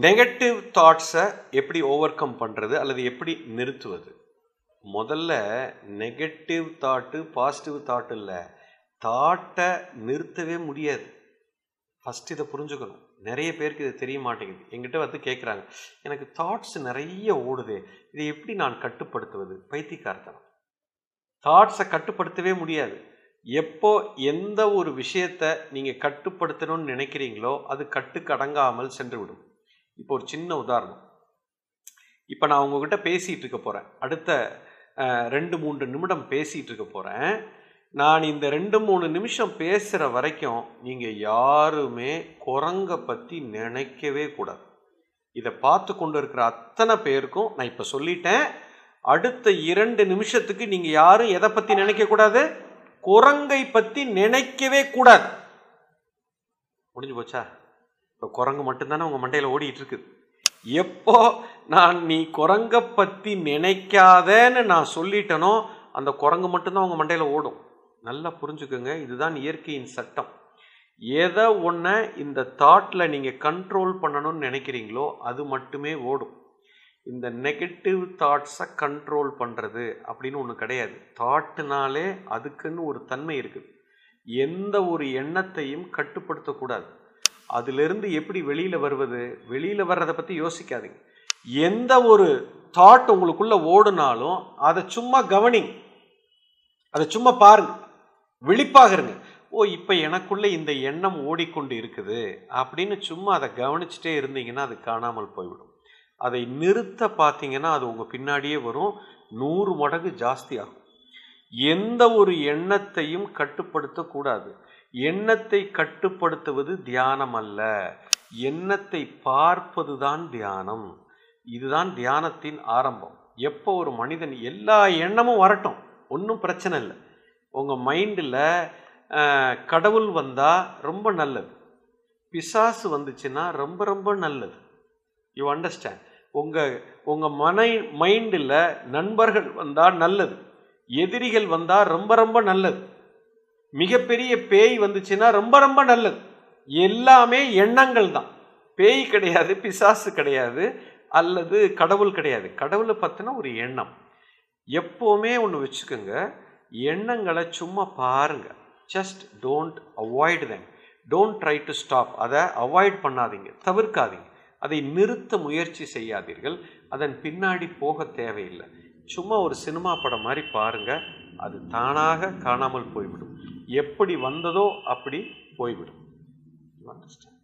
Negative தாட்ஸை எப்படி over come பண்ணுறது அல்லது எப்படி நிறுத்துவது? முதல்ல நெகட்டிவ் தாட்டு பாசிட்டிவ் தாட் இல்லை. தாட்டை நிறுத்தவே முடியாது. ஃபஸ்ட் இதை புரிஞ்சுக்கணும். நிறைய பேருக்கு இது தெரிய மாட்டேங்குது. எங்கிட்ட வந்து கேட்குறாங்க எனக்கு தாட்ஸ் நிறைய ஓடுது. இதை எப்படி நான் கட்டுப்படுத்துவது? பைத்தியக்காரத்தனம். தாட்ஸை கட்டுப்படுத்தவே முடியாது. எப்போ எந்த ஒரு விஷயத்தை நீங்கள் கட்டுப்படுத்தணும்னு நினைக்கிறீங்களோ அது கட்டுக்கடங்காமல் சென்று விடும். இப்போ ஒரு சின்ன உதாரணம். இப்போ நான் உங்ககிட்ட பேசிகிட்டு இருக்க போகிறேன் அடுத்த ரெண்டு மூன்று நிமிடம் பேசிகிட்டு இருக்க போகிறேன் நான் இந்த ரெண்டு மூணு நிமிஷம் பேசுகிற வரைக்கும் நீங்கள் யாருமே குரங்கை பற்றி நினைக்கவே கூடாது. இதை பார்த்து கொண்டு இருக்கிற அத்தனை பேருக்கும் நான் இப்போ சொல்லிட்டேன். அடுத்த இரண்டு நிமிஷத்துக்கு நீங்கள் யாரும் எதை பற்றி நினைக்கக்கூடாது குரங்கை பற்றி நினைக்கவே கூடாது. முடிஞ்சு போச்சா? இப்போ குரங்கு மட்டும்தானே உங்கள் மண்டையில் ஓடிட்டு இருக்குது எப்போ நான் நீ குரங்கை பற்றி நினைக்காதேன்னு நான் சொல்லிட்டேனோ அந்த குரங்கு மட்டும்தான் உங்கள் மண்டையில் ஓடும். நல்லா புரிஞ்சுக்கோங்க இதுதான் இயற்கையின் சட்டம். எதை ஒன்றை இந்த தாட்டில் நீங்கள் கண்ட்ரோல் பண்ணணும்னு நினைக்கிறீங்களோ அது மட்டுமே ஓடும். இந்த நெகட்டிவ் தாட்ஸை கண்ட்ரோல் பண்ணுறது அப்படின்னு ஒன்று கிடையாது. தாட்டுனாலே அதுக்குன்னு ஒரு தன்மை இருக்குது. எந்த ஒரு எண்ணத்தையும் கட்டுப்படுத்தக்கூடாது. அதிலிருந்து எப்படி வெளியில் வருவது? வெளியில் வர்றதை பற்றி யோசிக்காதீங்க. எந்த ஒரு தாட் உங்களுக்குள்ளே ஓடுனாலும் அதை சும்மா கவனிங்க அதை சும்மா பாருங்க. விழிப்பாகிருங்க ஓ இப்போ எனக்குள்ளே இந்த எண்ணம் ஓடிக்கொண்டு இருக்குது அப்படின்னு சும்மா அதை கவனிச்சுட்டே இருந்தீங்கன்னா அது காணாமல் போய்விடும். அதை நிறுத்த பார்த்தீங்கன்னா அது உங்கள் பின்னாடியே வரும். நூறு மடங்கு ஜாஸ்தி ஆகும். எந்த ஒரு எண்ணத்தையும் கட்டுப்படுத்தக்கூடாது. எண்ணத்தை கட்டுப்படுத்துவது தியானம் அல்ல. எண்ணத்தை பார்ப்பது தான் தியானம். இதுதான் தியானத்தின் ஆரம்பம். எப்போ ஒரு மனிதன் எல்லா எண்ணமும் வரட்டும் ஒன்றும் பிரச்சனை இல்லை. உங்கள் மைண்டில் கடவுள் வந்தால் ரொம்ப நல்லது. பிசாசு வந்துச்சுன்னா ரொம்ப ரொம்ப நல்லது. யூ அண்டர்ஸ்டாண்ட் உங்கள் உங்கள் மனை மைண்டில் நண்பர்கள் வந்தால் நல்லது. எதிரிகள் வந்தால் ரொம்ப ரொம்ப நல்லது. மிகப்பெரிய பேய் வந்துச்சுன்னா ரொம்ப ரொம்ப நல்லது. எல்லாமே எண்ணங்கள் தான். பேய் கிடையாது பிசாசு கிடையாது அல்லது கடவுள் கிடையாது. கடவுளை பற்றின ஒரு எண்ணம். எப்போவுமே ஒன்று வச்சுக்கோங்க எண்ணங்களை சும்மா பாருங்க. Just don't avoid them. Don't try to stop அதை அவாய்ட் பண்ணாதீங்க. தவிர்க்காதீங்க. அதை நிறுத்த முயற்சி செய்யாதீர்கள். அதன் பின்னாடி போக தேவையில்லை. சும்மா ஒரு சினிமா படம் மாதிரி பாருங்க. அது தானாக காணாமல் போய்விடும். எப்படி வந்ததோ அப்படி போய்விடும். You understand